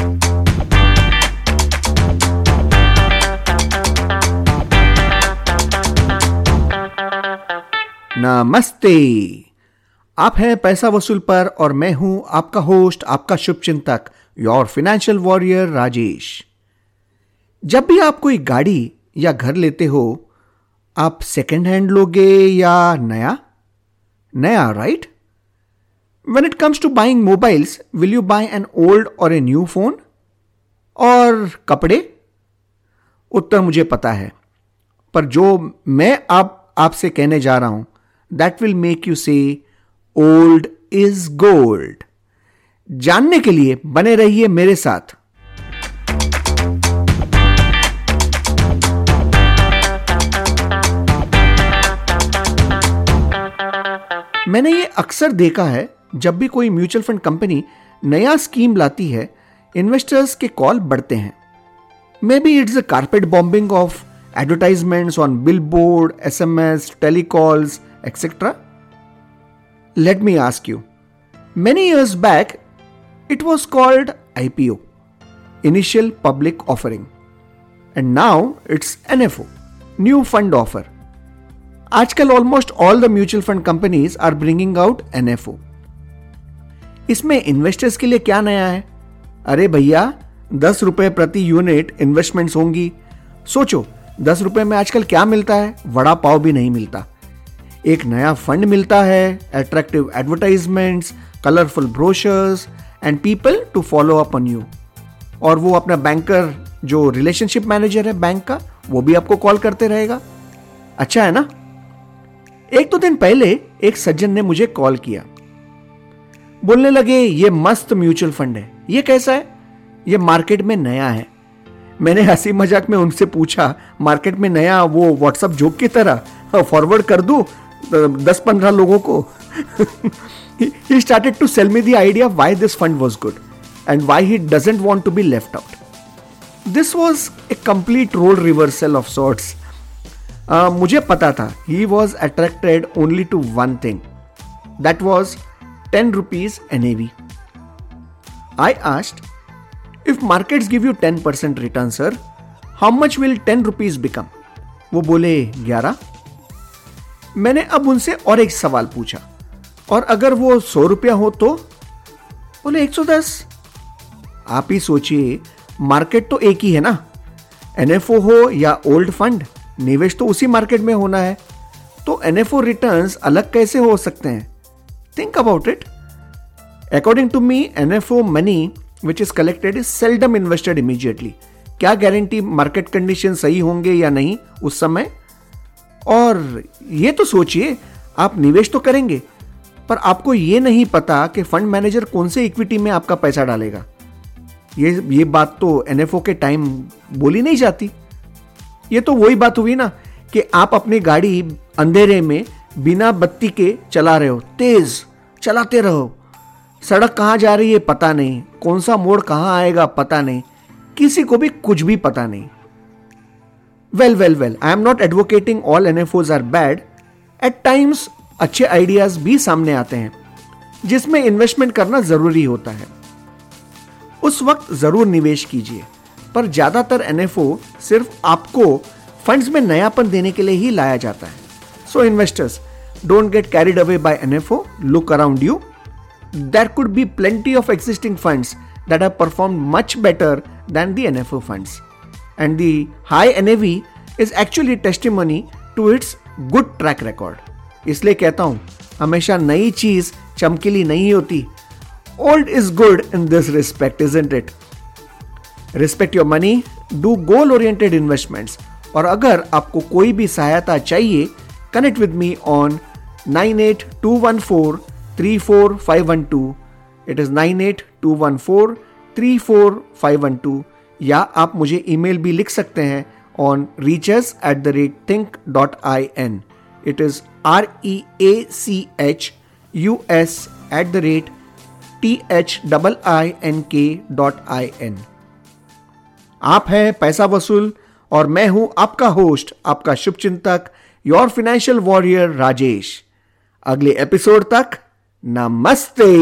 नमस्ते। आप हैं पैसा वसूल पर और मैं हूँ आपका होस्ट, आपका शुभ चिंतक योर फाइनेंशियल वॉरियर राजेश। जब भी आप कोई गाड़ी या घर लेते हो, आप सेकेंड हैंड लोगे या नया? नया right when it comes to buying mobiles will you buy an old or a new phone और कपड़े? उत्तर मुझे पता है। पर जो मैं आप, आपसे कहने जा रहा हूँ that will make you say old is gold जानने के लिए बने रहिए मेरे साथ। मैंने ये अक्सर देखा है जब भी कोई म्यूचुअल फंड कंपनी नया स्कीम लाती है इन्वेस्टर्स के कॉल बढ़ते हैं maybe it's a carpet bombing of advertisements on billboard S M S telecalls etc. Let me ask you many years back, it was called IPO, Initial Public Offering, and now it's NFO, New Fund Offer. आजकल almost all the mutual fund companies are bringing out NFO इसमें investors के लिए क्या नया है? अरे भैया, दस रुपए प्रति यूनिट इन्वेस्टमेंट्स होंगी। सोचो, दस रुपए में आजकल क्या मिलता है? वड़ा पाव भी नहीं मिलता। एक नया फंड मिलता है attractive advertisements colourful brochures and people to follow up on you और वो अपना बैंकर जो रिलेशनशिप मैनेजर है बैंक का, वो भी आपको कॉल करते रहेगा। अच्छा है ना? एक दो दिन पहले एक सज्जन ने मुझे कॉल किया। बोलने लगे, ये मस्त म्यूचुअल फंड है। ये कैसा है? ये मार्केट में नया है। मैंने हँसी मज़ाक में उनसे पूछा, मार्केट में नया वो व्हाट्सअप जोक की तरह? हाँ, फॉरवर्ड कर दू? दस पंद्रह लोगों को? He started to sell me idea why this fund was good and why he doesn't want to be left out this was a complete role reversal of sorts मुझे पता था he was attracted only to one thing that was 10 rupees NAV. I asked, if markets give you 10% return, sir, how much will 10 rupees become? वो बोले 11 मैंने अब उनसे और एक सवाल पूछा, और अगर वो सौ रुपया हो तो? बोले, एक सौ दस. आप ही सोचिए, मार्केट तो एक ही है ना। एनएफओ हो या ओल्ड फंड, निवेश तो उसी मार्केट में होना है। तो एनएफओ रिटर्न्स अलग कैसे हो सकते हैं? Think about it according to me NFO money which is collected is seldom invested immediately क्या गारंटी मार्केट कंडीशन सही होंगे या नहीं उस समय? और ये तो सोचिए, आप निवेश तो करेंगे, पर आपको ये नहीं पता कि फंड मैनेजर कौन से इक्विटी में आपका पैसा डालेगा। ये ये बात तो एनएफओ के टाइम बोली नहीं जाती। ये तो वही बात हुई ना कि आप अपनी गाड़ी अंधेरे में बिना बत्ती के चला रहे हो। तेज, चलाते रहो। सड़क कहाँ जा रही है पता नहीं। कौन सा मोड़ कहाँ आएगा पता नहीं। किसी को भी कुछ भी पता नहीं। Well well well I am not advocating all N F are bad at times अच्छे आइडियाज़ भी सामने आते हैं, जिसमें इन्वेस्टमेंट करना ज़रूरी होता है। उस वक्त ज़रूर निवेश कीजिए, पर ज़्यादातर एनएफओ सिर्फ़ आपको फंड्स में नयापन देने के लिए ही लाया जाता है। So investors don't get carried away by NFO look around you there could be plenty of existing funds that have perform much better than the NFO funds and the high NAV is actually testimony to its good track record. इसलिए कहता हूं हमेशा नई चीज चमकीली नहीं होती old is good in this respect is it respect your money do goal oriented investments और अगर आपको कोई भी सहायता चाहिए four three four five one two it is nine eight two one four three four five या आप मुझे ईमेल भी लिख सकते हैं on reachus at the rate think dot I N it is R E A C H U S at the rate T H double I N K dot I N आप हैं पैसा वसूल और मैं हूँ आपका होस्ट आपका शुभ चिंतक योर फाइनेंशियल वॉरियर राजेश अगले एपिसोड तक नमस्ते।